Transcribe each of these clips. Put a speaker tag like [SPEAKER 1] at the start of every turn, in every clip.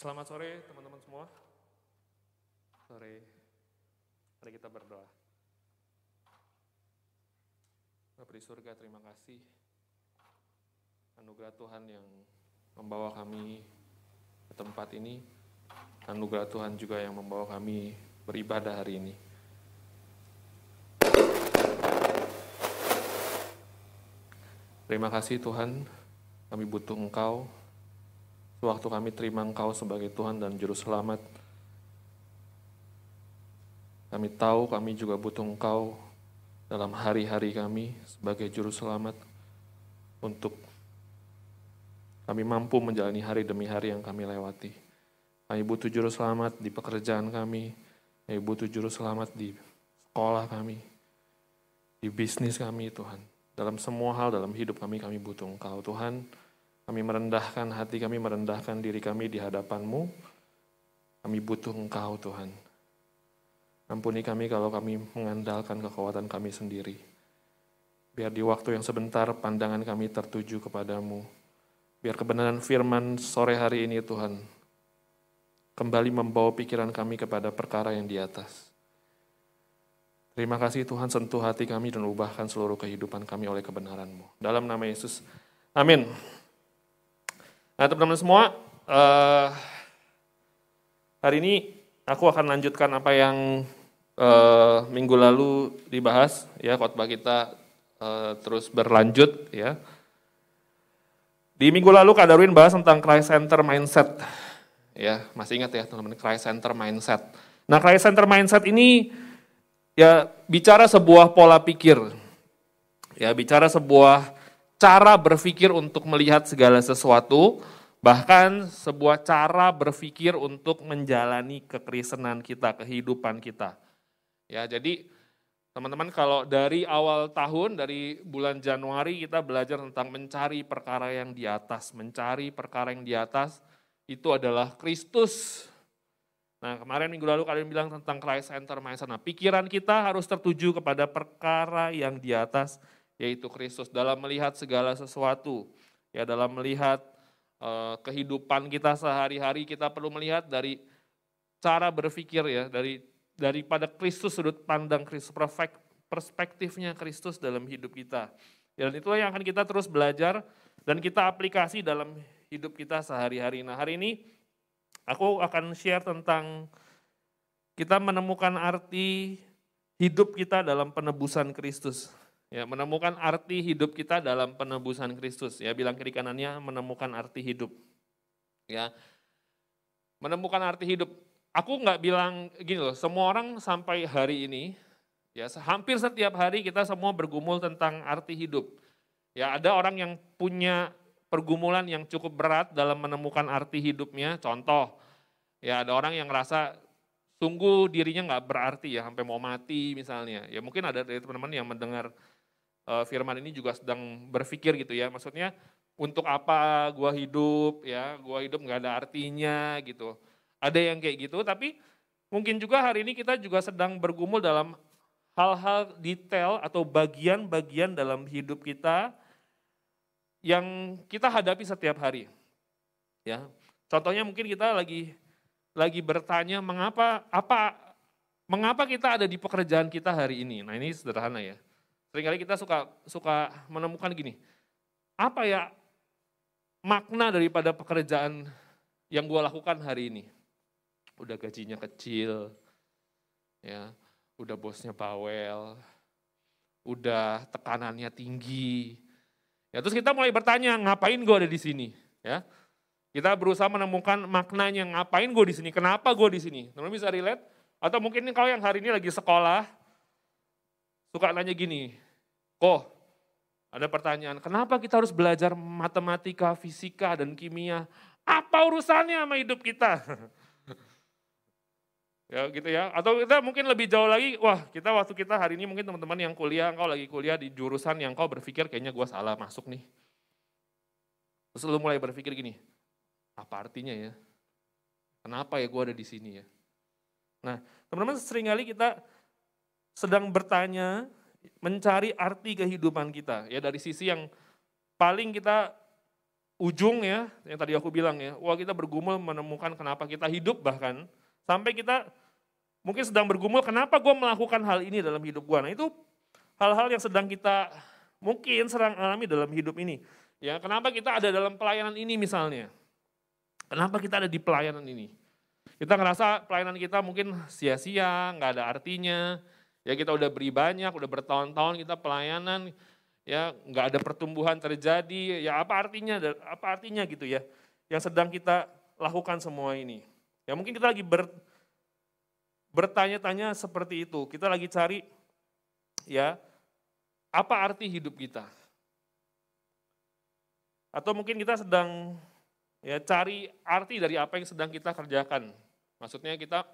[SPEAKER 1] Selamat sore teman-teman semua. Sore. Mari kita berdoa. Bapak di surga, terima kasih. Anugerah Tuhan yang membawa kami ke tempat ini. Anugerah Tuhan juga yang membawa kami beribadah hari ini. Terima kasih Tuhan, kami butuh Engkau. Sewaktu kami terima Engkau sebagai Tuhan dan Juru Selamat, kami tahu kami juga butuh Engkau dalam hari-hari kami sebagai Juru Selamat untuk kami mampu menjalani hari demi hari yang kami lewati. Kami butuh Juru Selamat di pekerjaan kami, kami butuh Juru Selamat di sekolah kami, di bisnis kami Tuhan. Dalam semua hal dalam hidup kami, kami butuh Engkau. Tuhan, kami merendahkan hati kami, merendahkan diri kami di hadapan-Mu. Kami butuh Engkau, Tuhan. Ampuni kami kalau kami mengandalkan kekuatan kami sendiri. Biar di waktu yang sebentar pandangan kami tertuju kepadamu. Biar kebenaran firman sore hari ini Tuhan kembali membawa pikiran kami kepada perkara yang di atas. Terima kasih Tuhan sentuh hati kami dan ubahkan seluruh kehidupan kami oleh kebenaran-Mu. Dalam nama Yesus. Amin. Nah teman-teman semua, uh, hari ini aku akan lanjutkan apa yang uh, minggu lalu dibahas. ya Khotbah kita uh, terus berlanjut. ya. Di minggu lalu Kak Darwin bahas tentang Christ Center Mindset. Ya, masih ingat ya teman-teman, Christ Center Mindset. Nah, Christ Center Mindset ini ya bicara sebuah pola pikir. Ya, bicara sebuah cara berpikir untuk melihat segala sesuatu, bahkan sebuah cara berpikir untuk menjalani kekristenan kita, kehidupan kita. Ya, jadi teman-teman kalau dari awal tahun, dari bulan Januari kita belajar tentang mencari perkara yang di atas, mencari perkara yang di atas itu adalah Kristus. Nah kemarin minggu lalu kalian bilang tentang Christ Center. Nah pikiran kita harus tertuju kepada perkara yang di atas yaitu Kristus dalam melihat segala sesuatu. Ya dalam melihat uh, kehidupan kita sehari-hari kita perlu melihat dari cara berpikir ya dari daripada Kristus sudut pandang Kristus perspektifnya Kristus dalam hidup kita. Dan itulah yang akan kita terus belajar dan kita aplikasi dalam hidup kita sehari-hari. Nah hari ini Aku akan share tentang kita menemukan arti hidup kita dalam penebusan Kristus. Ya, menemukan arti hidup kita dalam penebusan Kristus. Ya, bilang kiri kanannya menemukan arti hidup. Ya, menemukan arti hidup. Aku nggak bilang gini loh, semua orang sampai hari ini, ya hampir setiap hari kita semua bergumul tentang arti hidup. Ya, ada orang yang punya pergumulan yang cukup berat dalam menemukan arti hidupnya. Contoh, ya ada orang yang ngerasa sungguh dirinya nggak berarti ya sampai mau mati misalnya. Ya mungkin ada dari teman-teman yang mendengar uh, firman ini juga sedang berpikir gitu ya. Maksudnya untuk apa gua hidup ya, gua hidup nggak ada artinya gitu. Ada yang kayak gitu, tapi mungkin juga hari ini kita juga sedang bergumul dalam hal-hal detail atau bagian-bagian dalam hidup kita yang kita hadapi setiap hari. Ya, contohnya mungkin kita lagi lagi bertanya mengapa apa mengapa kita ada di pekerjaan kita hari ini. Nah ini sederhana ya. Seringkali kita suka suka menemukan gini, apa ya makna daripada pekerjaan yang gue lakukan hari ini? Udah gajinya kecil, ya, udah bosnya bawel, udah tekanannya tinggi, Ya terus kita mulai bertanya, ngapain gue ada di sini? Ya, kita berusaha menemukan maknanya, ngapain gue di sini? Kenapa gue di sini? Teman bisa relate? Atau mungkin kau yang hari ini lagi sekolah, suka nanya gini, kok ada pertanyaan, kenapa kita harus belajar matematika, fisika, dan kimia? Apa urusannya sama hidup kita? ya gitu ya. Atau kita mungkin lebih jauh lagi, wah kita waktu kita hari ini mungkin teman-teman yang kuliah, engkau lagi kuliah di jurusan yang kau berpikir kayaknya gue salah masuk nih. Terus lu mulai berpikir gini, apa artinya ya? Kenapa ya gue ada di sini ya? Nah teman-teman sering kali kita sedang bertanya, mencari arti kehidupan kita. Ya dari sisi yang paling kita ujung ya, yang tadi aku bilang ya, wah kita bergumul menemukan kenapa kita hidup bahkan, sampai kita mungkin sedang bergumul kenapa gue melakukan hal ini dalam hidup gue. Nah itu hal-hal yang sedang kita mungkin serang alami dalam hidup ini. Ya, kenapa kita ada dalam pelayanan ini misalnya? Kenapa kita ada di pelayanan ini? Kita ngerasa pelayanan kita mungkin sia-sia, nggak ada artinya. Ya kita udah beri banyak, udah bertahun-tahun kita pelayanan, ya nggak ada pertumbuhan terjadi. Ya apa artinya? Apa artinya gitu ya? Yang sedang kita lakukan semua ini. Ya mungkin kita lagi ber, bertanya-tanya seperti itu. Kita lagi cari ya apa arti hidup kita? Atau mungkin kita sedang ya cari arti dari apa yang sedang kita kerjakan. Maksudnya kita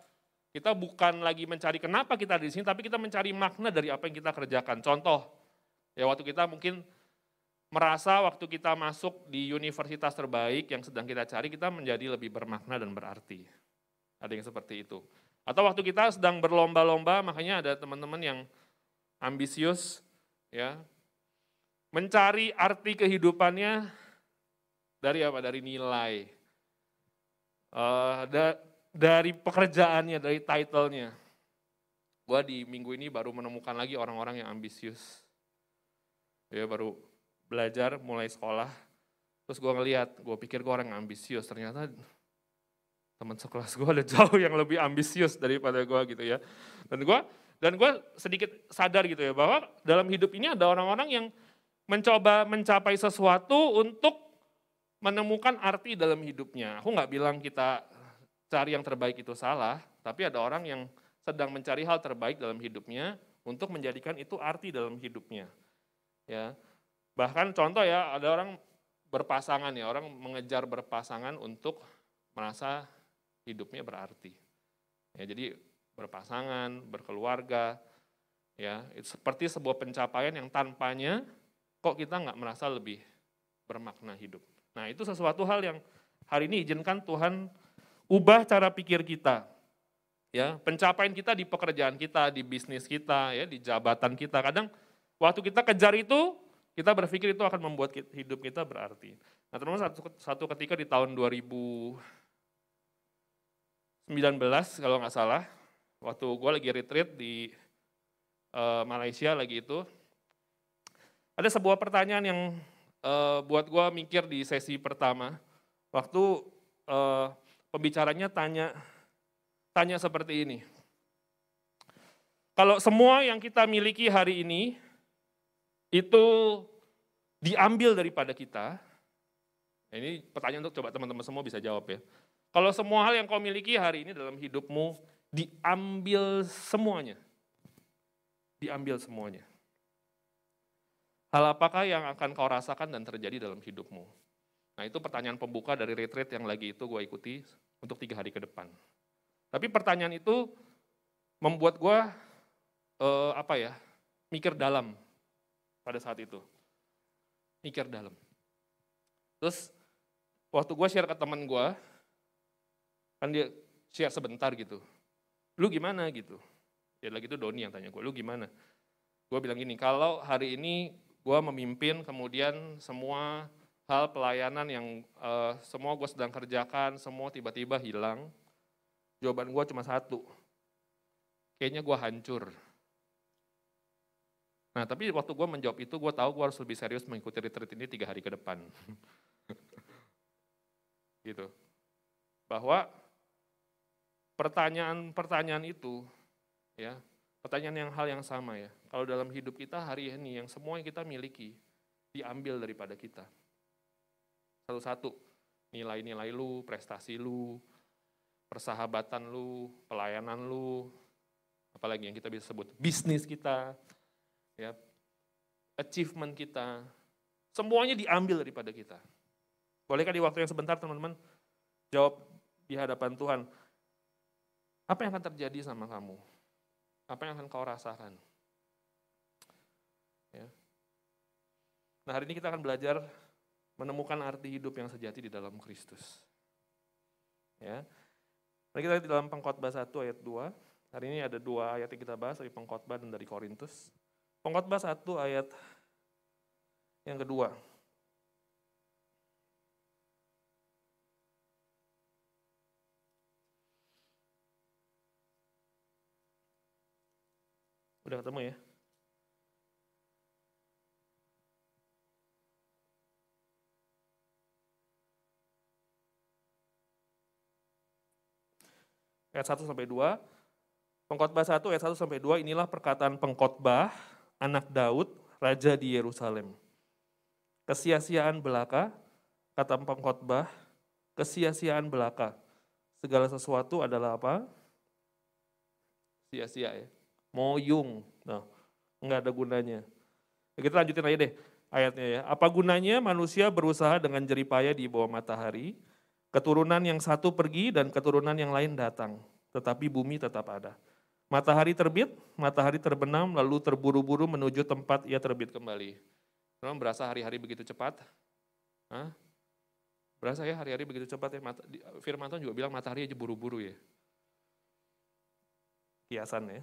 [SPEAKER 1] kita bukan lagi mencari kenapa kita di sini, tapi kita mencari makna dari apa yang kita kerjakan. Contoh, ya waktu kita mungkin merasa waktu kita masuk di universitas terbaik yang sedang kita cari, kita menjadi lebih bermakna dan berarti. Ada yang seperti itu. Atau waktu kita sedang berlomba-lomba, makanya ada teman-teman yang ambisius, ya mencari arti kehidupannya dari apa? Dari nilai. Uh, da, dari pekerjaannya, dari titlenya. Gue di minggu ini baru menemukan lagi orang-orang yang ambisius. Ya baru belajar, mulai sekolah. Terus gue ngeliat, gue pikir gue orang ambisius. Ternyata teman sekelas gue ada jauh yang lebih ambisius daripada gue gitu ya. Dan gue dan gue sedikit sadar gitu ya bahwa dalam hidup ini ada orang-orang yang mencoba mencapai sesuatu untuk menemukan arti dalam hidupnya. Aku nggak bilang kita cari yang terbaik itu salah, tapi ada orang yang sedang mencari hal terbaik dalam hidupnya untuk menjadikan itu arti dalam hidupnya. Ya, bahkan contoh ya ada orang berpasangan ya orang mengejar berpasangan untuk merasa hidupnya berarti. Ya, jadi berpasangan, berkeluarga, ya itu seperti sebuah pencapaian yang tanpanya kok kita nggak merasa lebih bermakna hidup. Nah itu sesuatu hal yang hari ini izinkan Tuhan ubah cara pikir kita. Ya, pencapaian kita di pekerjaan kita, di bisnis kita, ya, di jabatan kita. Kadang waktu kita kejar itu, kita berpikir itu akan membuat hidup kita berarti. Nah, teman-teman satu, satu ketika di tahun 2019 kalau nggak salah, waktu gue lagi retreat di uh, Malaysia lagi itu, ada sebuah pertanyaan yang uh, buat gue mikir di sesi pertama, waktu uh, pembicaranya tanya tanya seperti ini. Kalau semua yang kita miliki hari ini itu diambil daripada kita, ini pertanyaan untuk coba teman-teman semua bisa jawab ya. Kalau semua hal yang kau miliki hari ini dalam hidupmu diambil semuanya. Diambil semuanya. Hal apakah yang akan kau rasakan dan terjadi dalam hidupmu? Nah itu pertanyaan pembuka dari retreat yang lagi itu gue ikuti untuk tiga hari ke depan. Tapi pertanyaan itu membuat gue eh, apa ya mikir dalam pada saat itu. Mikir dalam. Terus waktu gue share ke teman gue, kan dia share sebentar gitu. Lu gimana gitu? Ya lagi itu Doni yang tanya gue, lu gimana? Gue bilang gini, kalau hari ini gue memimpin kemudian semua hal pelayanan yang uh, semua gue sedang kerjakan, semua tiba-tiba hilang, jawaban gue cuma satu, kayaknya gue hancur. Nah tapi waktu gue menjawab itu, gue tahu gue harus lebih serius mengikuti retreat ini tiga hari ke depan. gitu. Bahwa pertanyaan-pertanyaan itu, ya pertanyaan yang hal yang sama ya. Kalau dalam hidup kita hari ini yang semua yang kita miliki diambil daripada kita satu-satu. Nilai-nilai lu, prestasi lu, persahabatan lu, pelayanan lu, apalagi yang kita bisa sebut, bisnis kita, ya, achievement kita, semuanya diambil daripada kita. Bolehkah di waktu yang sebentar teman-teman jawab di hadapan Tuhan, apa yang akan terjadi sama kamu? Apa yang akan kau rasakan? Ya. Nah hari ini kita akan belajar menemukan arti hidup yang sejati di dalam Kristus. Ya. Mari kita lihat di dalam Pengkhotbah 1 ayat 2. Hari ini ada dua ayat yang kita bahas dari Pengkhotbah dan dari Korintus. Pengkhotbah 1 ayat yang kedua. Udah ketemu ya? Ayat 1 sampai 2. Pengkhotbah 1 ayat 1 sampai 2 inilah perkataan pengkhotbah anak Daud, raja di Yerusalem. Kesia-siaan belaka, kata pengkhotbah, kesia-siaan belaka. Segala sesuatu adalah apa? Sia-sia ya. Moyung. Nah, enggak ada gunanya. Kita lanjutin aja deh ayatnya ya. Apa gunanya manusia berusaha dengan jeripaya di bawah matahari, keturunan yang satu pergi dan keturunan yang lain datang, tetapi bumi tetap ada. Matahari terbit, matahari terbenam, lalu terburu-buru menuju tempat ia terbit kembali. Memang berasa hari-hari begitu cepat? Hah? Berasa ya hari-hari begitu cepat ya? Firman Tuhan juga bilang matahari aja buru-buru ya. Kiasan ya.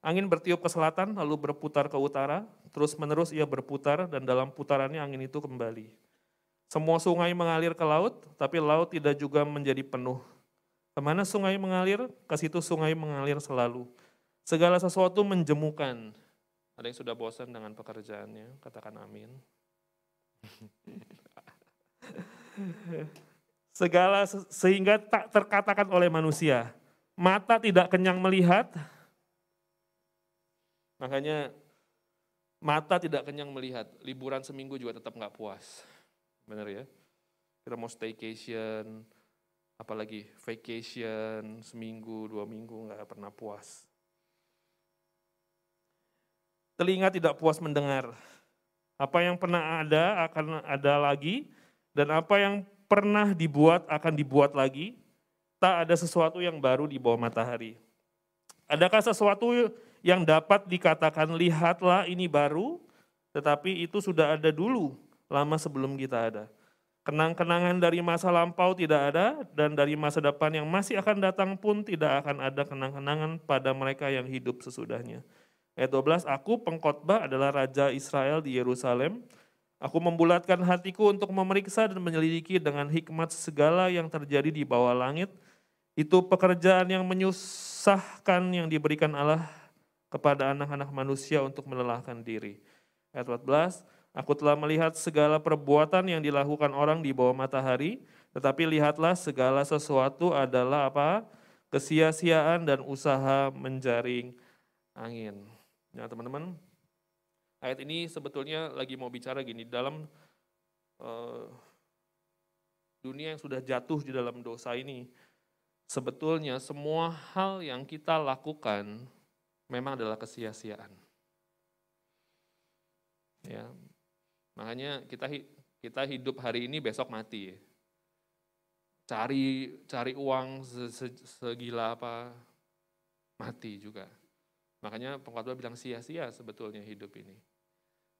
[SPEAKER 1] Angin bertiup ke selatan, lalu berputar ke utara, terus menerus ia berputar, dan dalam putarannya angin itu kembali. Semua sungai mengalir ke laut, tapi laut tidak juga menjadi penuh. Ke mana sungai mengalir, ke situ sungai mengalir selalu. Segala sesuatu menjemukan. Ada yang sudah bosan dengan pekerjaannya, katakan amin. Segala sehingga tak terkatakan oleh manusia. Mata tidak kenyang melihat, Makanya mata tidak kenyang melihat, liburan seminggu juga tetap nggak puas. Benar ya? Kita mau staycation, apalagi vacation, seminggu, dua minggu nggak pernah puas. Telinga tidak puas mendengar. Apa yang pernah ada akan ada lagi, dan apa yang pernah dibuat akan dibuat lagi. Tak ada sesuatu yang baru di bawah matahari. Adakah sesuatu yang dapat dikatakan lihatlah ini baru, tetapi itu sudah ada dulu, lama sebelum kita ada. Kenang-kenangan dari masa lampau tidak ada, dan dari masa depan yang masih akan datang pun tidak akan ada kenang-kenangan pada mereka yang hidup sesudahnya. Ayat 12, aku pengkhotbah adalah Raja Israel di Yerusalem. Aku membulatkan hatiku untuk memeriksa dan menyelidiki dengan hikmat segala yang terjadi di bawah langit. Itu pekerjaan yang menyusahkan yang diberikan Allah kepada anak-anak manusia untuk melelahkan diri. Ayat 14, Aku telah melihat segala perbuatan yang dilakukan orang di bawah matahari, tetapi lihatlah segala sesuatu adalah apa? Kesia-siaan dan usaha menjaring angin. Ya teman-teman, ayat ini sebetulnya lagi mau bicara gini, dalam uh, dunia yang sudah jatuh di dalam dosa ini, sebetulnya semua hal yang kita lakukan memang adalah kesia-siaan. Ya, makanya kita kita hidup hari ini besok mati. Cari cari uang segila apa mati juga. Makanya pengkhotbah bilang sia-sia sebetulnya hidup ini.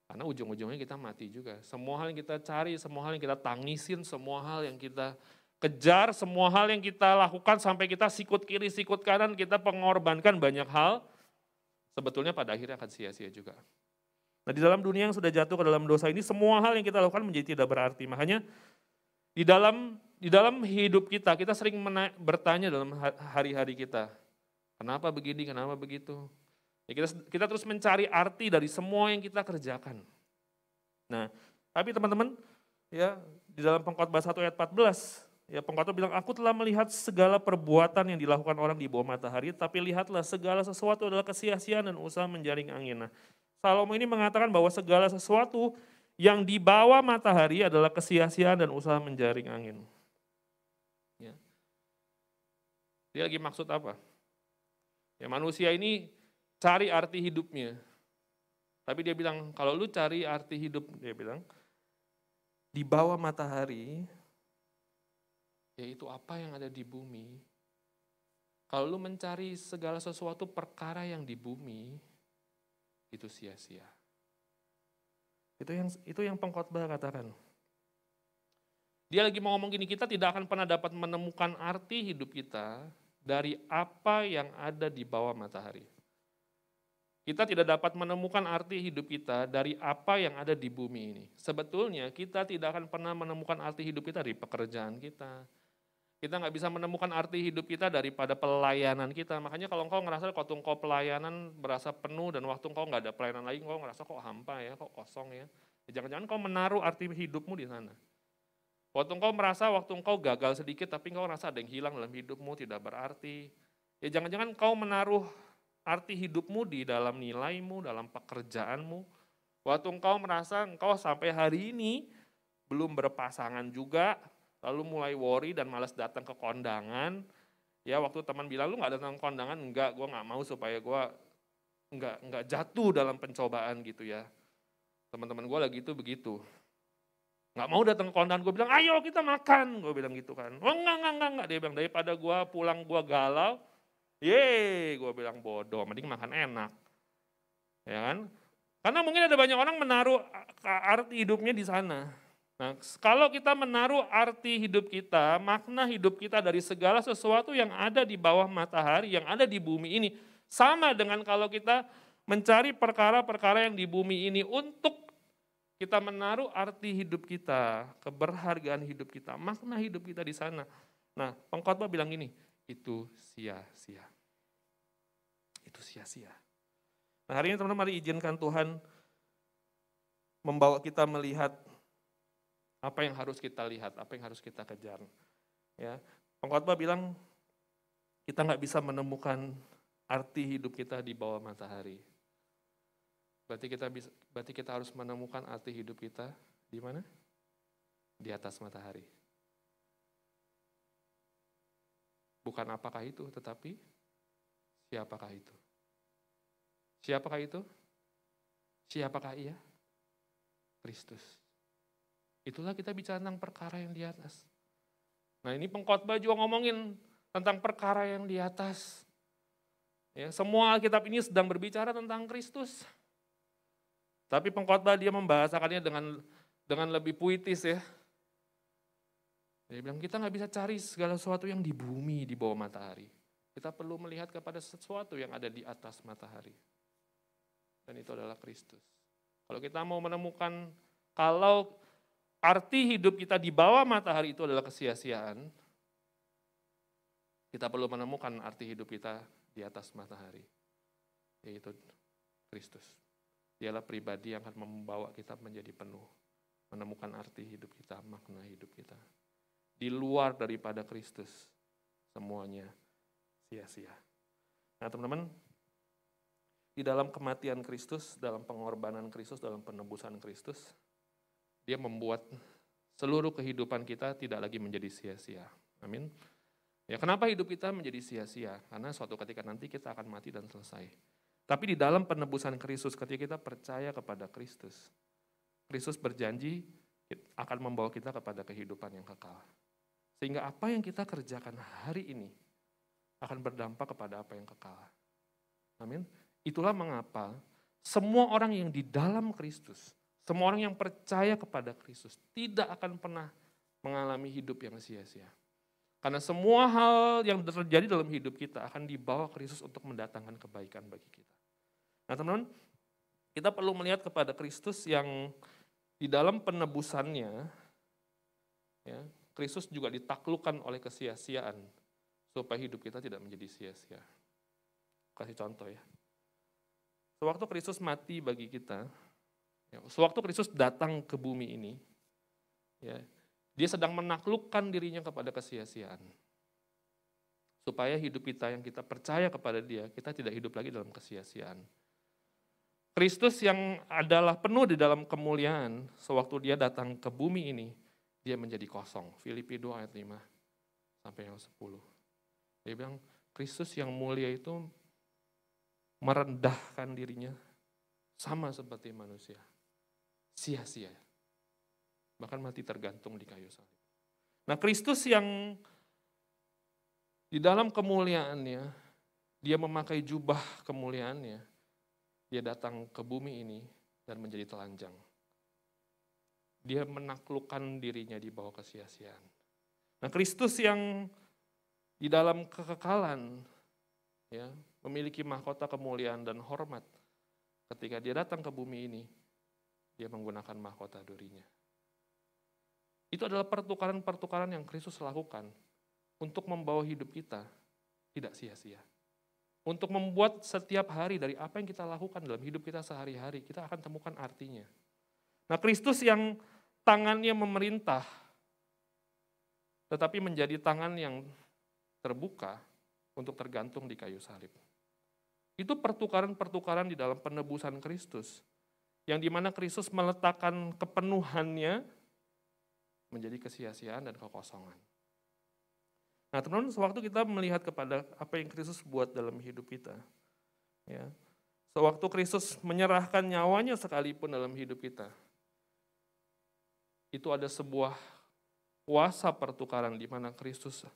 [SPEAKER 1] Karena ujung-ujungnya kita mati juga. Semua hal yang kita cari, semua hal yang kita tangisin, semua hal yang kita kejar, semua hal yang kita lakukan sampai kita sikut kiri, sikut kanan, kita pengorbankan banyak hal, sebetulnya pada akhirnya akan sia-sia juga. Nah di dalam dunia yang sudah jatuh ke dalam dosa ini, semua hal yang kita lakukan menjadi tidak berarti. Makanya di dalam di dalam hidup kita, kita sering bertanya dalam hari-hari kita, kenapa begini, kenapa begitu. Ya kita, kita terus mencari arti dari semua yang kita kerjakan. Nah, tapi teman-teman, ya di dalam pengkhotbah 1 ayat 14, Ya pengkhotbah bilang, aku telah melihat segala perbuatan yang dilakukan orang di bawah matahari, tapi lihatlah segala sesuatu adalah kesia-siaan dan usaha menjaring angin. Nah, Salomo ini mengatakan bahwa segala sesuatu yang di bawah matahari adalah kesia-siaan dan usaha menjaring angin. Ya. Dia lagi maksud apa? Ya manusia ini cari arti hidupnya. Tapi dia bilang, kalau lu cari arti hidup, dia bilang, di bawah matahari yaitu apa yang ada di bumi. Kalau lu mencari segala sesuatu perkara yang di bumi, itu sia-sia. Itu yang itu yang pengkhotbah katakan. Dia lagi mau ngomong gini, kita tidak akan pernah dapat menemukan arti hidup kita dari apa yang ada di bawah matahari. Kita tidak dapat menemukan arti hidup kita dari apa yang ada di bumi ini. Sebetulnya kita tidak akan pernah menemukan arti hidup kita dari pekerjaan kita, Kita nggak bisa menemukan arti hidup kita daripada pelayanan kita. Makanya kalau engkau ngerasa waktu engkau pelayanan berasa penuh dan waktu engkau nggak ada pelayanan lagi, engkau ngerasa kok hampa ya, kok kosong ya. ya jangan-jangan kau menaruh arti hidupmu di sana. Waktu engkau merasa waktu engkau gagal sedikit tapi engkau merasa ada yang hilang dalam hidupmu, tidak berarti. Ya jangan-jangan kau menaruh arti hidupmu di dalam nilaimu, dalam pekerjaanmu. Waktu engkau merasa engkau sampai hari ini belum berpasangan juga, lalu mulai worry dan malas datang ke kondangan. Ya waktu teman bilang lu nggak datang ke kondangan, enggak, gue nggak mau supaya gue nggak nggak jatuh dalam pencobaan gitu ya. Teman-teman gue lagi itu begitu. Nggak mau datang ke kondangan, gue bilang ayo kita makan, gue bilang gitu kan. Oh enggak, enggak, enggak, enggak. Dia bilang daripada gue pulang gue galau, ye, gue bilang bodoh, mending makan enak. Ya kan? Karena mungkin ada banyak orang menaruh arti hidupnya di sana. Nah, kalau kita menaruh arti hidup kita, makna hidup kita dari segala sesuatu yang ada di bawah matahari, yang ada di bumi ini, sama dengan kalau kita mencari perkara-perkara yang di bumi ini untuk kita menaruh arti hidup kita, keberhargaan hidup kita, makna hidup kita di sana. Nah, pengkhotbah bilang gini, itu sia-sia. Itu sia-sia. Nah, hari ini teman-teman mari izinkan Tuhan membawa kita melihat apa yang harus kita lihat, apa yang harus kita kejar. Ya, pengkhotbah bilang kita nggak bisa menemukan arti hidup kita di bawah matahari. Berarti kita bisa, berarti kita harus menemukan arti hidup kita di mana? Di atas matahari. Bukan apakah itu, tetapi siapakah itu? Siapakah itu? Siapakah ia? Kristus. Itulah kita bicara tentang perkara yang di atas. Nah ini pengkhotbah juga ngomongin tentang perkara yang di atas. Ya, semua Alkitab ini sedang berbicara tentang Kristus. Tapi pengkhotbah dia membahasakannya dengan dengan lebih puitis ya. Dia bilang kita nggak bisa cari segala sesuatu yang di bumi di bawah matahari. Kita perlu melihat kepada sesuatu yang ada di atas matahari. Dan itu adalah Kristus. Kalau kita mau menemukan kalau arti hidup kita di bawah matahari itu adalah kesia-siaan, kita perlu menemukan arti hidup kita di atas matahari, yaitu Kristus. Dialah pribadi yang akan membawa kita menjadi penuh, menemukan arti hidup kita, makna hidup kita. Di luar daripada Kristus, semuanya sia-sia. Nah teman-teman, di dalam kematian Kristus, dalam pengorbanan Kristus, dalam penebusan Kristus, dia membuat seluruh kehidupan kita tidak lagi menjadi sia-sia. Amin. Ya, kenapa hidup kita menjadi sia-sia? Karena suatu ketika nanti kita akan mati dan selesai. Tapi di dalam penebusan Kristus, ketika kita percaya kepada Kristus, Kristus berjanji akan membawa kita kepada kehidupan yang kekal. Sehingga apa yang kita kerjakan hari ini akan berdampak kepada apa yang kekal. Amin. Itulah mengapa semua orang yang di dalam Kristus semua orang yang percaya kepada Kristus tidak akan pernah mengalami hidup yang sia-sia. Karena semua hal yang terjadi dalam hidup kita akan dibawa Kristus untuk mendatangkan kebaikan bagi kita. Nah teman-teman, kita perlu melihat kepada Kristus yang di dalam penebusannya, ya, Kristus juga ditaklukkan oleh kesia-siaan supaya hidup kita tidak menjadi sia-sia. Kasih contoh ya. Sewaktu Kristus mati bagi kita, sewaktu Kristus datang ke bumi ini, ya, dia sedang menaklukkan dirinya kepada kesia-siaan. Supaya hidup kita yang kita percaya kepada dia, kita tidak hidup lagi dalam kesia-siaan. Kristus yang adalah penuh di dalam kemuliaan, sewaktu dia datang ke bumi ini, dia menjadi kosong. Filipi 2 ayat 5 sampai yang 10. Dia bilang, Kristus yang mulia itu merendahkan dirinya sama seperti manusia sia-sia. Bahkan mati tergantung di kayu salib. Nah Kristus yang di dalam kemuliaannya, dia memakai jubah kemuliaannya, dia datang ke bumi ini dan menjadi telanjang. Dia menaklukkan dirinya di bawah kesia-siaan. Nah Kristus yang di dalam kekekalan, ya memiliki mahkota kemuliaan dan hormat, ketika dia datang ke bumi ini, dia menggunakan mahkota durinya. Itu adalah pertukaran-pertukaran yang Kristus lakukan. untuk membawa hidup kita tidak sia-sia. Untuk membuat setiap hari dari apa yang kita lakukan dalam hidup kita sehari-hari, kita akan temukan artinya. Nah Kristus yang tangannya memerintah, tetapi menjadi tangan yang terbuka untuk tergantung di kayu salib. Itu pertukaran-pertukaran di dalam penebusan Kristus. Yang di mana Kristus meletakkan kepenuhannya menjadi kesia-siaan dan kekosongan. Nah teman-teman, sewaktu kita melihat kepada apa yang Kristus buat dalam hidup kita, ya, sewaktu Kristus menyerahkan nyawanya sekalipun dalam hidup kita, itu ada sebuah kuasa pertukaran di mana Kristus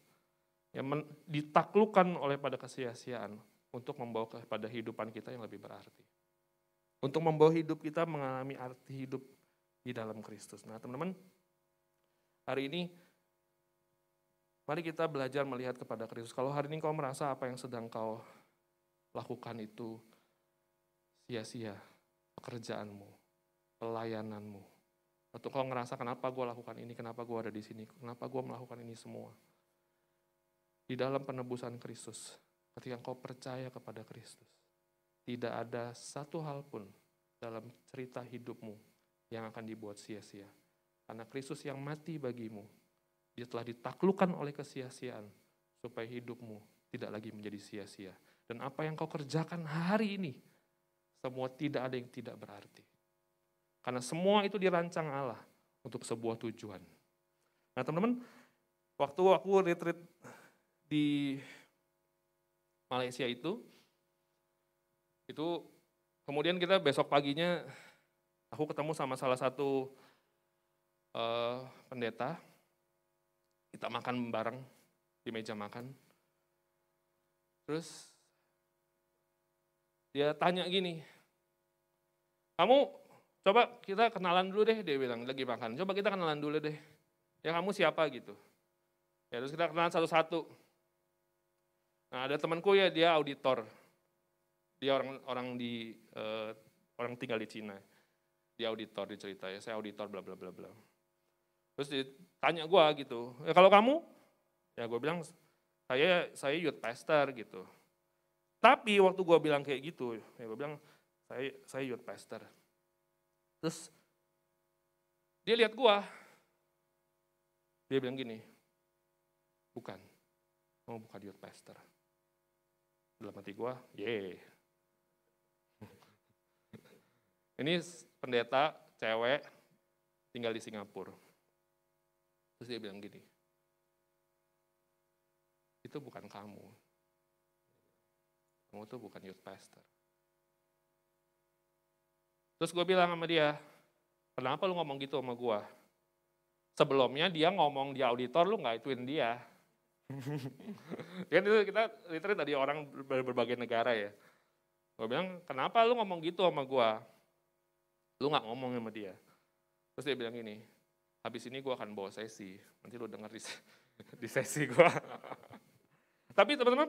[SPEAKER 1] yang ditaklukkan oleh pada kesia-siaan untuk membawa kepada kehidupan kita yang lebih berarti. Untuk membawa hidup kita mengalami arti hidup di dalam Kristus. Nah teman-teman, hari ini Mari kita belajar melihat kepada Kristus. Kalau hari ini kau merasa apa yang sedang kau lakukan itu sia-sia, pekerjaanmu, pelayananmu. Atau kau ngerasa kenapa gue lakukan ini, kenapa gue ada di sini, kenapa gue melakukan ini semua. Di dalam penebusan Kristus, ketika kau percaya kepada Kristus, tidak ada satu hal pun dalam cerita hidupmu yang akan dibuat sia-sia. Karena Kristus yang mati bagimu, dia telah ditaklukkan oleh kesia-siaan supaya hidupmu tidak lagi menjadi sia-sia. Dan apa yang kau kerjakan hari ini, semua tidak ada yang tidak berarti. Karena semua itu dirancang Allah untuk sebuah tujuan. Nah teman-teman, waktu aku retreat di Malaysia itu, itu kemudian kita besok paginya aku ketemu sama salah satu uh, pendeta kita makan bareng di meja makan. Terus dia tanya gini, kamu coba kita kenalan dulu deh, dia bilang lagi makan. Coba kita kenalan dulu deh. Ya kamu siapa gitu. Ya terus kita kenalan satu-satu. Nah ada temanku ya dia auditor. Dia orang orang di uh, orang tinggal di Cina. Dia auditor dicerita ya, saya auditor bla bla bla bla. Terus ditanya gue gitu, ya kalau kamu? Ya gue bilang, saya saya youth pastor gitu. Tapi waktu gue bilang kayak gitu, ya gue bilang, saya saya youth pastor. Terus dia lihat gue, dia bilang gini, bukan, kamu bukan youth pastor. Dalam hati gue, ye. Ini pendeta cewek tinggal di Singapura. Terus dia bilang gini, itu bukan kamu. Kamu tuh bukan youth pastor. Terus gue bilang sama dia, kenapa lu ngomong gitu sama gue? Sebelumnya dia ngomong di auditor, lu nggak ituin dia. kan itu kita literally tadi orang berbagai negara ya. Gue bilang, kenapa lu ngomong gitu sama gue? Lu nggak ngomong sama dia. Terus dia bilang gini, habis ini gue akan bawa sesi, nanti lo denger di, di sesi gue. Tapi teman-teman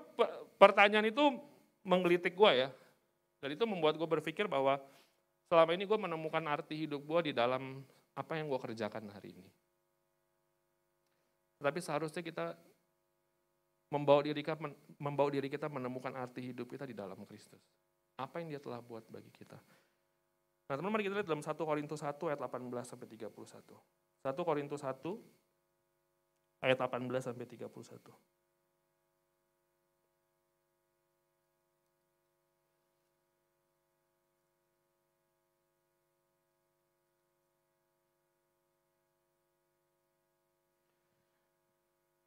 [SPEAKER 1] pertanyaan itu menggelitik gue ya, dan itu membuat gue berpikir bahwa selama ini gue menemukan arti hidup gue di dalam apa yang gue kerjakan hari ini. Tapi seharusnya kita membawa diri kita, membawa diri kita menemukan arti hidup kita di dalam Kristus. Apa yang dia telah buat bagi kita. Nah teman-teman mari kita lihat dalam 1 Korintus 1 ayat 18 sampai 31. 1 Korintus 1 ayat 18 sampai 31.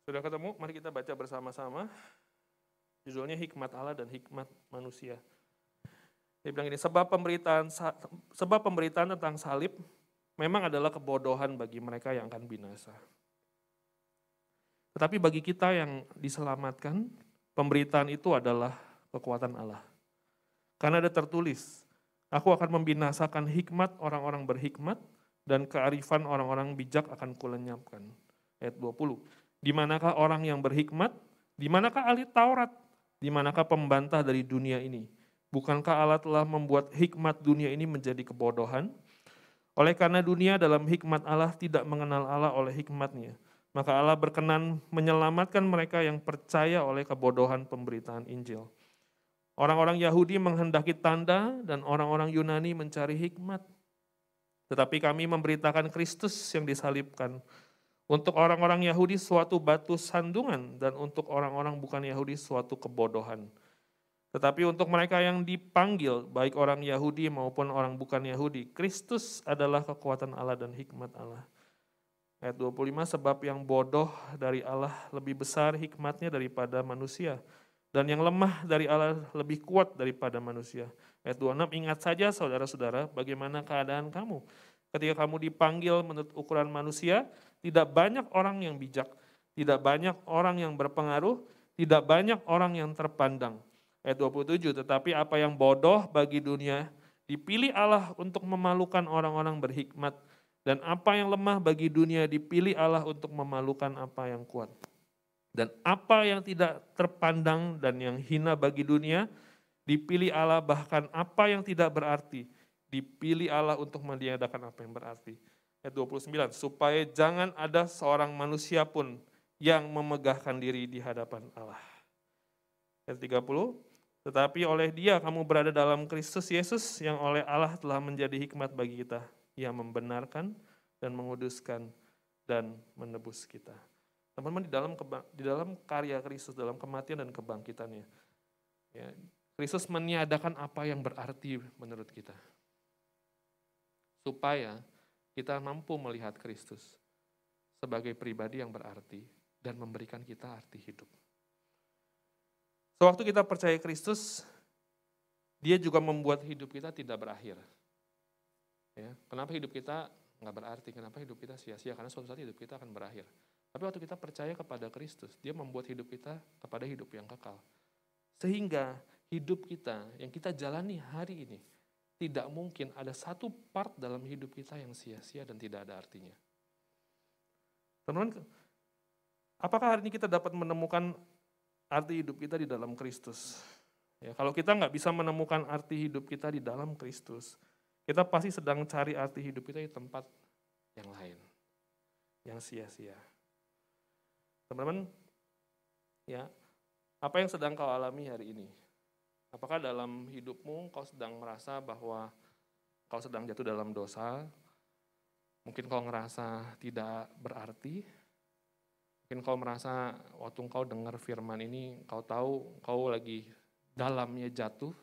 [SPEAKER 1] Sudah ketemu? Mari kita baca bersama-sama. Judulnya Hikmat Allah dan Hikmat Manusia. Dia bilang ini, sebab pemberitaan sebab pemberitaan tentang salib memang adalah kebodohan bagi mereka yang akan binasa. Tetapi bagi kita yang diselamatkan, pemberitaan itu adalah kekuatan Allah. Karena ada tertulis, aku akan membinasakan hikmat orang-orang berhikmat dan kearifan orang-orang bijak akan kulenyapkan. Ayat 20. Di manakah orang yang berhikmat? Di manakah ahli Taurat? Di manakah pembantah dari dunia ini? Bukankah Allah telah membuat hikmat dunia ini menjadi kebodohan? Oleh karena dunia dalam hikmat Allah tidak mengenal Allah oleh hikmatnya. maka Allah berkenan menyelamatkan mereka yang percaya oleh kebodohan pemberitaan Injil. Orang-orang Yahudi menghendaki tanda dan orang-orang Yunani mencari hikmat. Tetapi kami memberitakan Kristus yang disalibkan. Untuk orang-orang Yahudi suatu batu sandungan dan untuk orang-orang bukan Yahudi suatu kebodohan. Tetapi untuk mereka yang dipanggil, baik orang Yahudi maupun orang bukan Yahudi, Kristus adalah kekuatan Allah dan hikmat Allah. Ayat 25, sebab yang bodoh dari Allah lebih besar hikmatnya daripada manusia. Dan yang lemah dari Allah lebih kuat daripada manusia. Ayat 26, ingat saja saudara-saudara bagaimana keadaan kamu. Ketika kamu dipanggil menurut ukuran manusia, tidak banyak orang yang bijak, tidak banyak orang yang berpengaruh, tidak banyak orang yang terpandang. Ayat 27, tetapi apa yang bodoh bagi dunia, dipilih Allah untuk memalukan orang-orang berhikmat dan apa yang lemah bagi dunia dipilih Allah untuk memalukan apa yang kuat. Dan apa yang tidak terpandang dan yang hina bagi dunia, dipilih Allah bahkan apa yang tidak berarti, dipilih Allah untuk meniadakan apa yang berarti. Ayat 29, supaya jangan ada seorang manusia pun yang memegahkan diri di hadapan Allah. Ayat 30, tetapi oleh dia kamu berada dalam Kristus Yesus yang oleh Allah telah menjadi hikmat bagi kita yang membenarkan dan menguduskan dan menebus kita. Teman-teman di dalam di dalam karya Kristus dalam kematian dan kebangkitannya, ya, Kristus meniadakan apa yang berarti menurut kita, supaya kita mampu melihat Kristus sebagai pribadi yang berarti dan memberikan kita arti hidup. Sewaktu kita percaya Kristus, Dia juga membuat hidup kita tidak berakhir. Ya, kenapa hidup kita nggak berarti? Kenapa hidup kita sia-sia? Karena suatu saat hidup kita akan berakhir. Tapi waktu kita percaya kepada Kristus, dia membuat hidup kita kepada hidup yang kekal. Sehingga hidup kita yang kita jalani hari ini, tidak mungkin ada satu part dalam hidup kita yang sia-sia dan tidak ada artinya. Teman-teman, apakah hari ini kita dapat menemukan arti hidup kita di dalam Kristus? Ya, kalau kita nggak bisa menemukan arti hidup kita di dalam Kristus, kita pasti sedang cari arti hidup kita di tempat yang lain, yang sia-sia. Teman-teman, ya, apa yang sedang kau alami hari ini? Apakah dalam hidupmu kau sedang merasa bahwa kau sedang jatuh dalam dosa? Mungkin kau ngerasa tidak berarti. Mungkin kau merasa waktu kau dengar firman ini, kau tahu kau lagi dalamnya jatuh,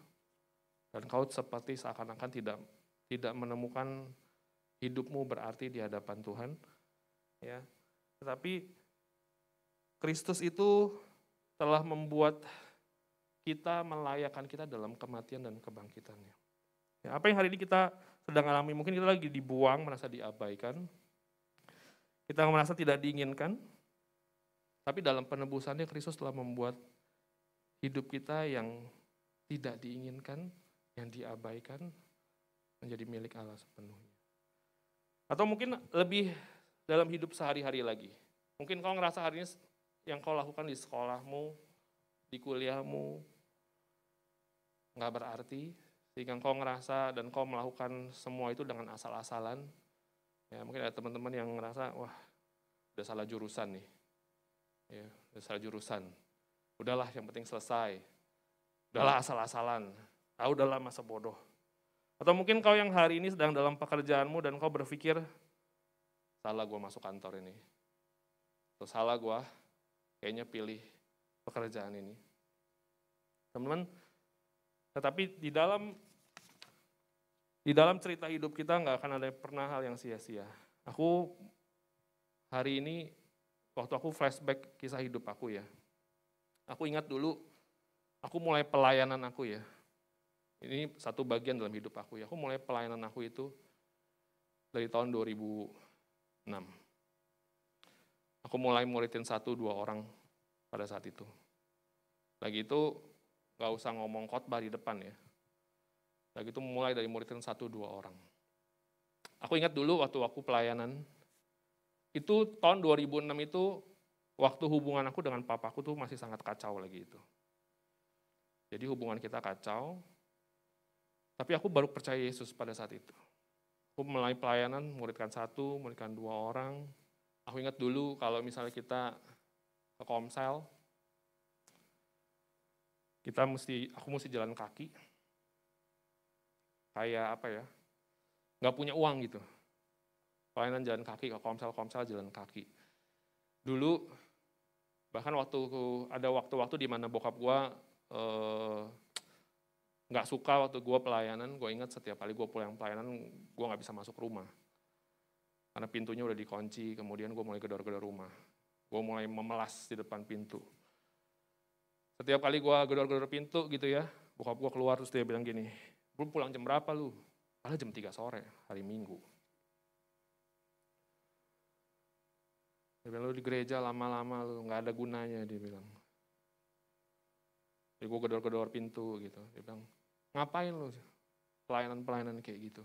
[SPEAKER 1] dan kau seperti seakan-akan tidak tidak menemukan hidupmu berarti di hadapan Tuhan. Ya. Tetapi Kristus itu telah membuat kita melayakan kita dalam kematian dan kebangkitannya. Ya, apa yang hari ini kita sedang alami, mungkin kita lagi dibuang, merasa diabaikan, kita merasa tidak diinginkan, tapi dalam penebusannya Kristus telah membuat hidup kita yang tidak diinginkan, yang diabaikan, menjadi milik Allah sepenuhnya. Atau mungkin lebih dalam hidup sehari-hari lagi. Mungkin kau ngerasa hari ini yang kau lakukan di sekolahmu, di kuliahmu, nggak berarti, sehingga kau ngerasa dan kau melakukan semua itu dengan asal-asalan. Ya, mungkin ada teman-teman yang ngerasa, wah, udah salah jurusan nih. Ya, salah jurusan. Udahlah, yang penting selesai. Udahlah asal-asalan. Ah, udahlah masa bodoh. Atau mungkin kau yang hari ini sedang dalam pekerjaanmu dan kau berpikir, salah gue masuk kantor ini. Atau salah gue kayaknya pilih pekerjaan ini. Teman-teman, tetapi di dalam di dalam cerita hidup kita nggak akan ada pernah hal yang sia-sia. Aku hari ini waktu aku flashback kisah hidup aku ya. Aku ingat dulu aku mulai pelayanan aku ya. Ini satu bagian dalam hidup aku ya. Aku mulai pelayanan aku itu dari tahun 2006. Aku mulai muridin satu dua orang pada saat itu. Lagi itu gak usah ngomong khotbah di depan ya. Lagi itu mulai dari muridin satu dua orang. Aku ingat dulu waktu aku pelayanan, itu tahun 2006 itu waktu hubungan aku dengan papaku tuh masih sangat kacau lagi itu. Jadi hubungan kita kacau, tapi aku baru percaya Yesus pada saat itu. Aku mulai pelayanan, muridkan satu, muridkan dua orang. Aku ingat dulu kalau misalnya kita ke Komsel, kita mesti, aku mesti jalan kaki. Kayak apa ya, nggak punya uang gitu. Pelayanan jalan kaki ke Komsel-Komsel jalan kaki. Dulu, bahkan waktu ada waktu-waktu di mana bokap gua eh, nggak suka waktu gue pelayanan, gue ingat setiap kali gue pulang pelayanan, gue nggak bisa masuk rumah. Karena pintunya udah dikunci, kemudian gue mulai gedor-gedor rumah. Gue mulai memelas di depan pintu. Setiap kali gue gedor-gedor pintu gitu ya, bokap gue keluar terus dia bilang gini, belum pulang jam berapa lu? Padahal jam 3 sore, hari Minggu. Dia bilang, lu di gereja lama-lama lu, nggak ada gunanya, dia bilang. Jadi gue gedor-gedor pintu gitu. Dia bilang, ngapain lu pelayanan-pelayanan kayak gitu.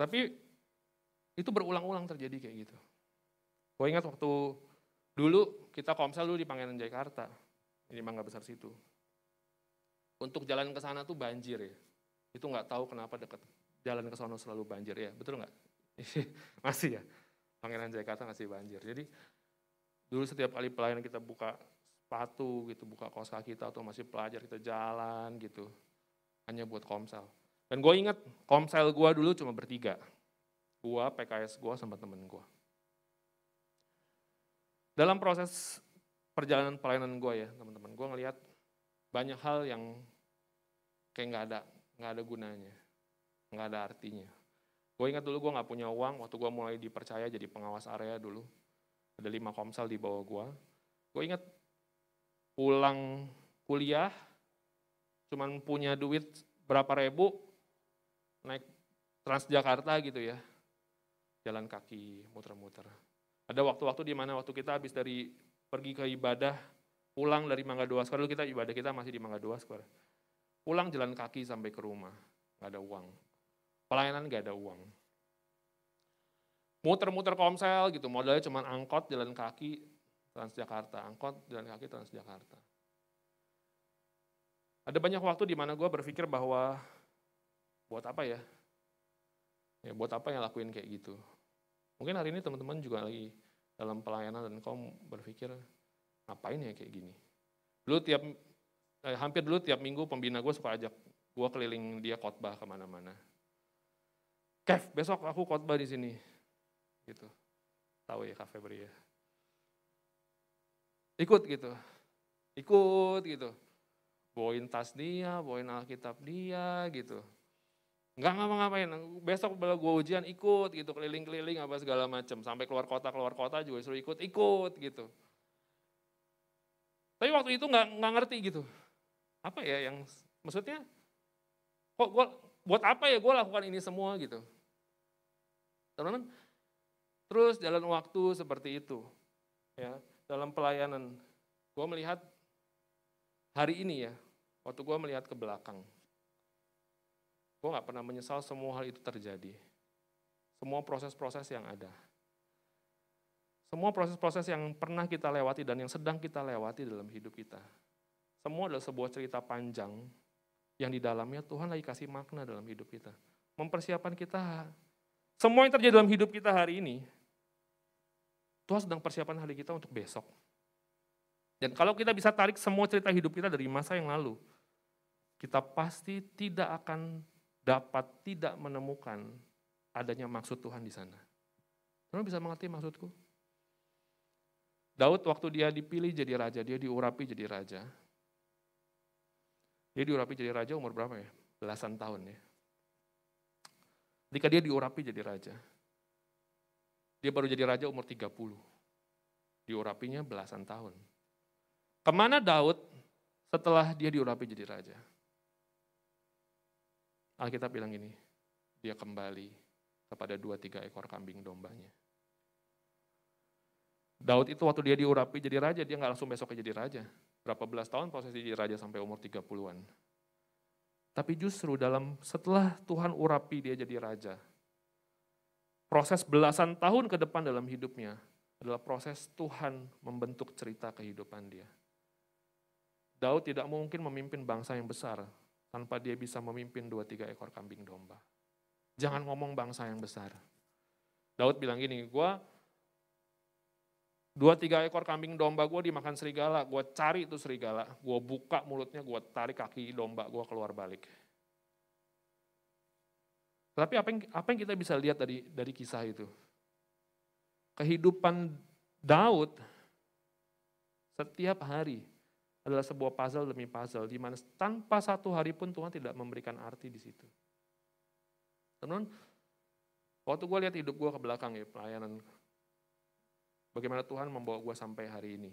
[SPEAKER 1] Tapi itu berulang-ulang terjadi kayak gitu. Gue ingat waktu dulu kita komsel dulu di Pangeran Jakarta, ini Mangga Besar situ. Untuk jalan ke sana tuh banjir ya. Itu nggak tahu kenapa dekat jalan ke sana selalu banjir ya, betul nggak? masih ya, Pangeran Jakarta masih banjir. Jadi dulu setiap kali pelayanan kita buka sepatu gitu, buka kaos kaki kita atau masih pelajar kita jalan gitu. Hanya buat komsel. Dan gue ingat komsel gue dulu cuma bertiga. Gue, PKS gue, sama temen gue. Dalam proses perjalanan pelayanan gue ya teman-teman, gue ngelihat banyak hal yang kayak nggak ada, nggak ada gunanya, nggak ada artinya. Gue ingat dulu gue nggak punya uang waktu gue mulai dipercaya jadi pengawas area dulu. Ada lima komsel di bawah gue. Gue ingat pulang kuliah, cuman punya duit berapa ribu, naik Transjakarta gitu ya, jalan kaki, muter-muter. Ada waktu-waktu di mana waktu kita habis dari pergi ke ibadah, pulang dari Mangga Dua Square, dulu kita ibadah kita masih di Mangga Dua Square. Pulang jalan kaki sampai ke rumah, nggak ada uang. Pelayanan nggak ada uang. Muter-muter komsel gitu, modalnya cuma angkot, jalan kaki, Transjakarta, angkot jalan kaki Transjakarta. Ada banyak waktu di mana gue berpikir bahwa buat apa ya? Ya buat apa yang lakuin kayak gitu? Mungkin hari ini teman-teman juga lagi dalam pelayanan dan kau berpikir ngapain ya kayak gini? Dulu tiap eh, hampir dulu tiap minggu pembina gue suka ajak gue keliling dia khotbah ke mana-mana. Kev, besok aku khotbah di sini, gitu. Tahu ya Kak Febri ya. Ikut gitu. Ikut gitu. Bawain tas dia bawain alkitab dia gitu. Nggak ngapa-ngapain. Besok bela gue ujian ikut gitu. Keliling-keliling apa segala macam sampai keluar kota keluar kota juga suruh ikut. Ikut gitu. Tapi waktu itu nggak nggak ngerti gitu. Apa ya yang maksudnya? Kok gue buat apa ya gue lakukan ini semua gitu teman-teman terus jalan waktu seperti itu ya dalam pelayanan, gue melihat hari ini ya, waktu gue melihat ke belakang, gue gak pernah menyesal semua hal itu terjadi. Semua proses-proses yang ada. Semua proses-proses yang pernah kita lewati dan yang sedang kita lewati dalam hidup kita. Semua adalah sebuah cerita panjang yang di dalamnya Tuhan lagi kasih makna dalam hidup kita. Mempersiapkan kita. Semua yang terjadi dalam hidup kita hari ini, Tuhan sedang persiapan hari kita untuk besok. Dan kalau kita bisa tarik semua cerita hidup kita dari masa yang lalu, kita pasti tidak akan dapat tidak menemukan adanya maksud Tuhan di sana. Teman bisa mengerti maksudku? Daud waktu dia dipilih jadi raja, dia diurapi jadi raja. Dia diurapi jadi raja umur berapa ya? Belasan tahun ya. Ketika dia diurapi jadi raja, dia baru jadi raja umur 30. Diurapinya belasan tahun. Ke mana Daud setelah dia diurapi jadi raja? Alkitab bilang ini, dia kembali kepada dua tiga ekor kambing dombanya. Daud itu waktu dia diurapi jadi raja, dia nggak langsung besok jadi raja. Berapa belas tahun proses jadi raja sampai umur 30-an. Tapi justru dalam setelah Tuhan urapi dia jadi raja, proses belasan tahun ke depan dalam hidupnya adalah proses Tuhan membentuk cerita kehidupan dia. Daud tidak mungkin memimpin bangsa yang besar tanpa dia bisa memimpin dua tiga ekor kambing domba. Jangan ngomong bangsa yang besar. Daud bilang gini, gue Dua tiga ekor kambing domba gue dimakan serigala, gue cari itu serigala, gue buka mulutnya, gue tarik kaki domba gue keluar balik. Tapi apa yang, apa yang kita bisa lihat dari dari kisah itu? Kehidupan Daud setiap hari adalah sebuah puzzle demi puzzle, di mana tanpa satu hari pun Tuhan tidak memberikan arti di situ. Teman, waktu gue lihat hidup gue ke belakang ya, pelayanan Bagaimana Tuhan membawa gue sampai hari ini.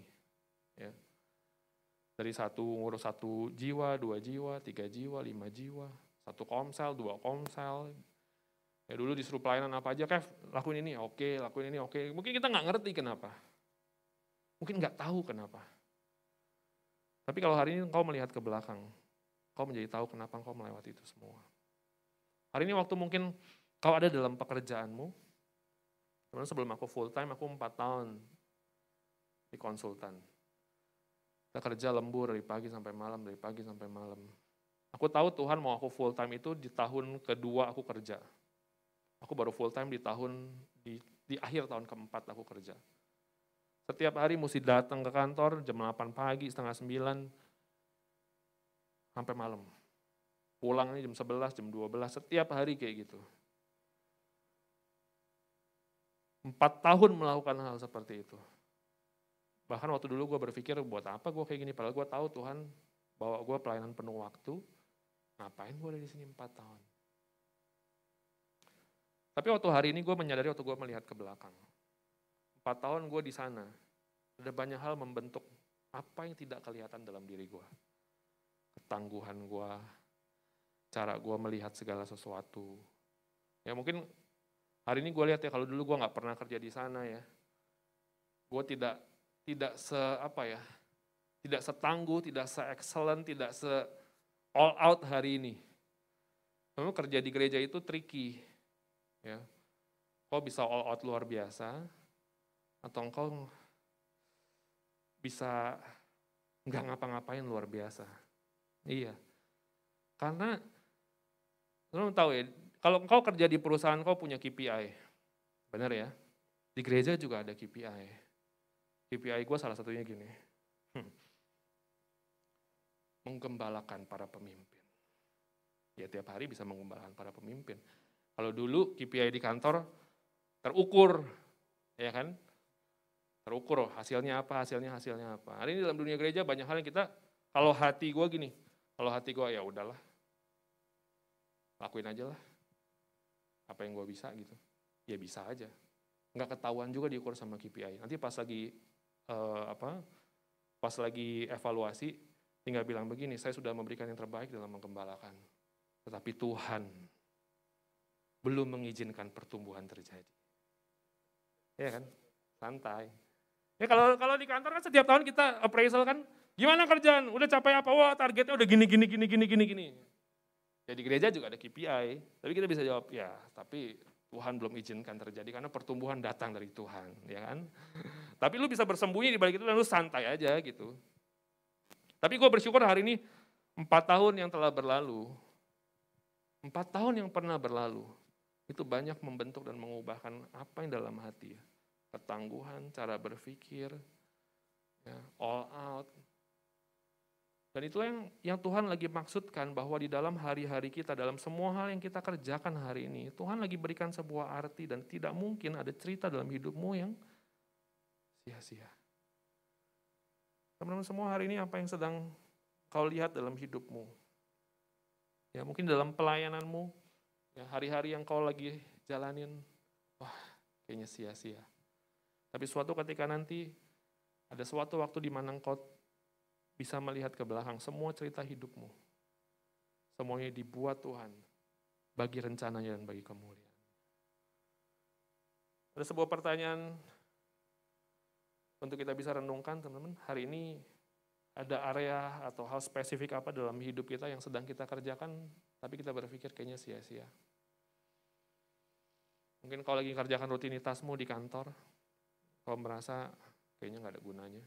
[SPEAKER 1] Ya. Dari satu ngurus satu jiwa, dua jiwa, tiga jiwa, lima jiwa, satu komsel, dua komsel. Ya dulu disuruh pelayanan apa aja, Kev, lakuin ini, oke, lakuin ini, oke. Mungkin kita nggak ngerti kenapa. Mungkin nggak tahu kenapa. Tapi kalau hari ini kau melihat ke belakang, kau menjadi tahu kenapa kau melewati itu semua. Hari ini waktu mungkin kau ada dalam pekerjaanmu, Teman sebelum aku full time, aku empat tahun di konsultan. Kita kerja lembur dari pagi sampai malam, dari pagi sampai malam. Aku tahu Tuhan mau aku full time itu di tahun kedua aku kerja. Aku baru full time di tahun di, di akhir tahun keempat aku kerja. Setiap hari mesti datang ke kantor jam 8 pagi, setengah 9, sampai malam. Pulangnya jam 11, jam 12, setiap hari kayak gitu. Empat tahun melakukan hal seperti itu. Bahkan waktu dulu gue berpikir buat apa gue kayak gini, padahal gue tahu Tuhan bawa gue pelayanan penuh waktu, ngapain gue ada di sini empat tahun. Tapi waktu hari ini gue menyadari waktu gue melihat ke belakang. Empat tahun gue di sana, ada banyak hal membentuk apa yang tidak kelihatan dalam diri gue. Ketangguhan gue, cara gue melihat segala sesuatu. Ya mungkin Hari ini gue lihat ya kalau dulu gue nggak pernah kerja di sana ya, gue tidak tidak se apa ya, tidak setangguh, tidak se excellent, tidak se all out hari ini. Memang kerja di gereja itu tricky, ya. Kau bisa all out luar biasa, atau engkau bisa nggak ngapa-ngapain luar biasa. Iya, karena lo tahu ya kalau engkau kerja di perusahaan, kau punya KPI. Benar ya? Di gereja juga ada KPI. KPI gue salah satunya gini. Hmm. Menggembalakan para pemimpin. Ya tiap hari bisa menggembalakan para pemimpin. Kalau dulu KPI di kantor terukur, ya kan? Terukur hasilnya apa, hasilnya hasilnya apa. Hari ini dalam dunia gereja banyak hal yang kita, kalau hati gue gini, kalau hati gue ya udahlah, lakuin aja lah apa yang gue bisa gitu. Ya bisa aja. Nggak ketahuan juga diukur sama KPI nanti pas lagi uh, apa pas lagi evaluasi tinggal bilang begini saya sudah memberikan yang terbaik dalam menggembalakan tetapi Tuhan belum mengizinkan pertumbuhan terjadi. Ya kan? Santai. Ya kalau kalau di kantor kan setiap tahun kita appraisal kan gimana kerjaan? Udah capai apa? Wah targetnya udah gini gini gini gini gini gini Ya di gereja juga ada KPI, tapi kita bisa jawab, ya tapi Tuhan belum izinkan terjadi karena pertumbuhan datang dari Tuhan, ya kan? Tapi lu bisa bersembunyi di balik itu dan lu santai aja gitu. Tapi gue bersyukur hari ini empat tahun yang telah berlalu, empat tahun yang pernah berlalu, itu banyak membentuk dan mengubahkan apa yang dalam hati ya. Ketangguhan, cara berpikir, ya, all out, dan itulah yang, yang Tuhan lagi maksudkan bahwa di dalam hari-hari kita, dalam semua hal yang kita kerjakan hari ini, Tuhan lagi berikan sebuah arti dan tidak mungkin ada cerita dalam hidupmu yang sia-sia. Teman-teman semua hari ini apa yang sedang kau lihat dalam hidupmu? Ya mungkin dalam pelayananmu, ya hari-hari yang kau lagi jalanin, wah kayaknya sia-sia. Tapi suatu ketika nanti ada suatu waktu di mana kau bisa melihat ke belakang semua cerita hidupmu. Semuanya dibuat Tuhan bagi rencananya dan bagi kemuliaan. Ada sebuah pertanyaan untuk kita bisa renungkan teman-teman. Hari ini ada area atau hal spesifik apa dalam hidup kita yang sedang kita kerjakan, tapi kita berpikir kayaknya sia-sia. Mungkin kalau lagi kerjakan rutinitasmu di kantor, kau merasa kayaknya nggak ada gunanya.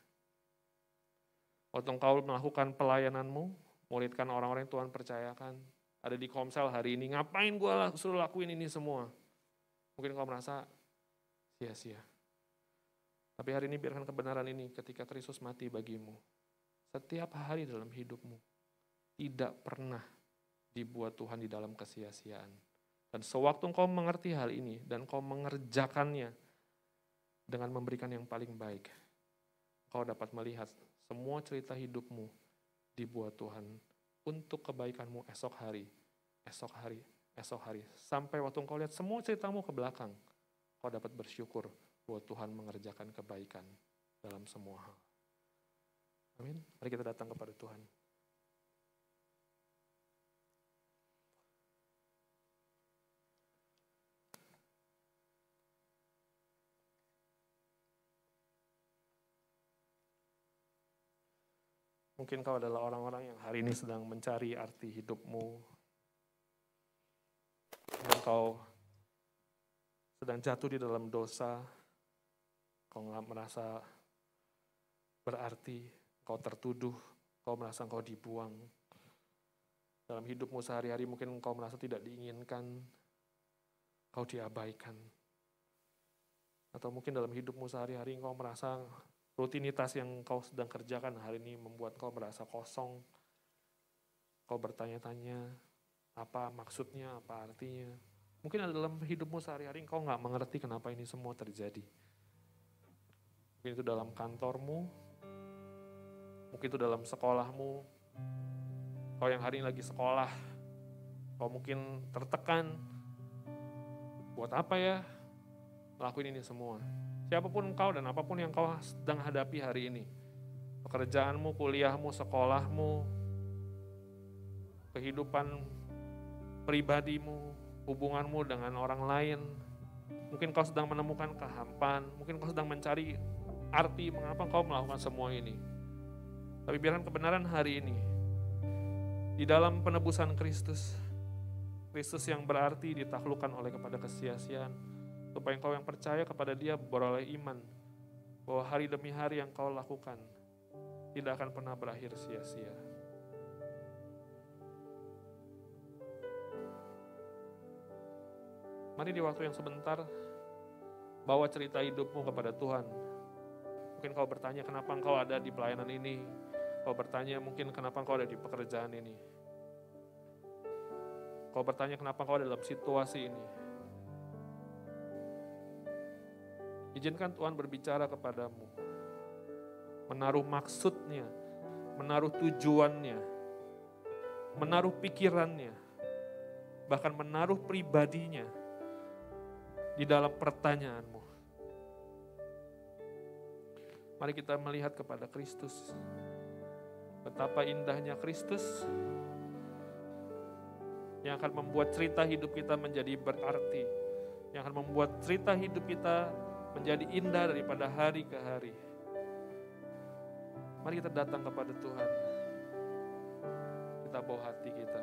[SPEAKER 1] Waktu engkau melakukan pelayananmu, muridkan orang-orang yang Tuhan percayakan, ada di komsel hari ini, ngapain gue suruh lakuin ini semua? Mungkin kau merasa sia-sia. Tapi hari ini biarkan kebenaran ini ketika Kristus mati bagimu. Setiap hari dalam hidupmu tidak pernah dibuat Tuhan di dalam kesia-siaan. Dan sewaktu engkau mengerti hal ini dan engkau mengerjakannya dengan memberikan yang paling baik, engkau dapat melihat semua cerita hidupmu dibuat Tuhan untuk kebaikanmu esok hari, esok hari, esok hari. Sampai waktu engkau lihat semua ceritamu ke belakang, kau dapat bersyukur bahwa Tuhan mengerjakan kebaikan dalam semua hal. Amin. Mari kita datang kepada Tuhan. Mungkin kau adalah orang-orang yang hari ini sedang mencari arti hidupmu. Dan kau sedang jatuh di dalam dosa. Kau nggak merasa berarti, kau tertuduh, kau merasa kau dibuang. Dalam hidupmu sehari-hari mungkin kau merasa tidak diinginkan, kau diabaikan. Atau mungkin dalam hidupmu sehari-hari kau merasa Rutinitas yang kau sedang kerjakan hari ini membuat kau merasa kosong. Kau bertanya-tanya, apa maksudnya, apa artinya. Mungkin dalam hidupmu sehari-hari kau nggak mengerti kenapa ini semua terjadi. Mungkin itu dalam kantormu, mungkin itu dalam sekolahmu. Kau yang hari ini lagi sekolah, kau mungkin tertekan. Buat apa ya lakuin ini semua? Siapa pun engkau dan apa pun yang kau sedang hadapi hari ini. Pekerjaanmu, kuliahmu, sekolahmu, kehidupan pribadimu, hubunganmu dengan orang lain. Mungkin kau sedang menemukan kehampan, mungkin kau sedang mencari arti mengapa kau melakukan semua ini. Tapi biarkan kebenaran hari ini, di dalam penebusan Kristus, Kristus yang berarti ditaklukkan oleh kepada kesia-siaan, Supaya engkau yang percaya kepada dia beroleh iman bahwa hari demi hari yang kau lakukan tidak akan pernah berakhir sia-sia. Mari di waktu yang sebentar bawa cerita hidupmu kepada Tuhan. Mungkin kau bertanya kenapa engkau ada di pelayanan ini. Kau bertanya mungkin kenapa engkau ada di pekerjaan ini. Kau bertanya kenapa engkau ada dalam situasi ini. Izinkan Tuhan berbicara kepadamu. Menaruh maksudnya, menaruh tujuannya, menaruh pikirannya, bahkan menaruh pribadinya di dalam pertanyaanmu. Mari kita melihat kepada Kristus. Betapa indahnya Kristus yang akan membuat cerita hidup kita menjadi berarti, yang akan membuat cerita hidup kita menjadi indah daripada hari ke hari. Mari kita datang kepada Tuhan. Kita bawa hati kita.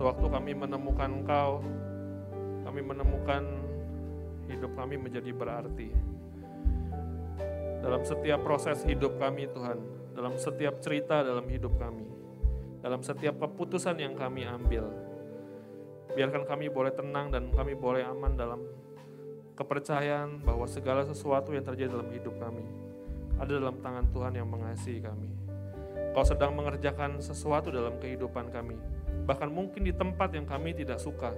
[SPEAKER 1] Sewaktu kami menemukan Engkau, kami menemukan hidup kami menjadi berarti. Dalam setiap proses hidup kami Tuhan, dalam setiap cerita dalam hidup kami, dalam setiap keputusan yang kami ambil, biarkan kami boleh tenang dan kami boleh aman dalam kepercayaan bahwa segala sesuatu yang terjadi dalam hidup kami ada dalam tangan Tuhan yang mengasihi kami. Kau sedang mengerjakan sesuatu dalam kehidupan kami, bahkan mungkin di tempat yang kami tidak suka,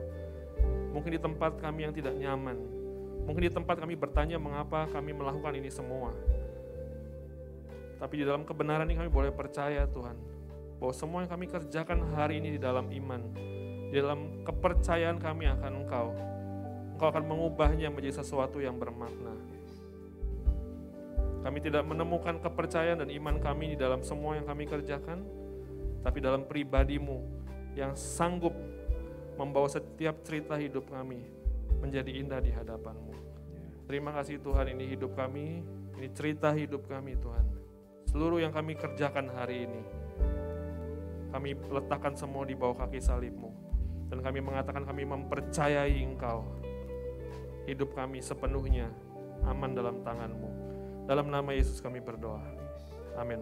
[SPEAKER 1] mungkin di tempat kami yang tidak nyaman, mungkin di tempat kami bertanya mengapa kami melakukan ini semua. Tapi di dalam kebenaran ini kami boleh percaya Tuhan, bahwa semua yang kami kerjakan hari ini di dalam iman, di dalam kepercayaan kami akan Engkau, Engkau akan mengubahnya menjadi sesuatu yang bermakna. Kami tidak menemukan kepercayaan dan iman kami di dalam semua yang kami kerjakan, tapi dalam pribadimu yang sanggup membawa setiap cerita hidup kami menjadi indah di hadapanmu. Terima kasih Tuhan ini hidup kami, ini cerita hidup kami Tuhan. Seluruh yang kami kerjakan hari ini, kami letakkan semua di bawah kaki salibmu. Dan kami mengatakan kami mempercayai Engkau. Hidup kami sepenuhnya aman dalam tanganmu. Dalam nama Yesus kami berdoa. Amin.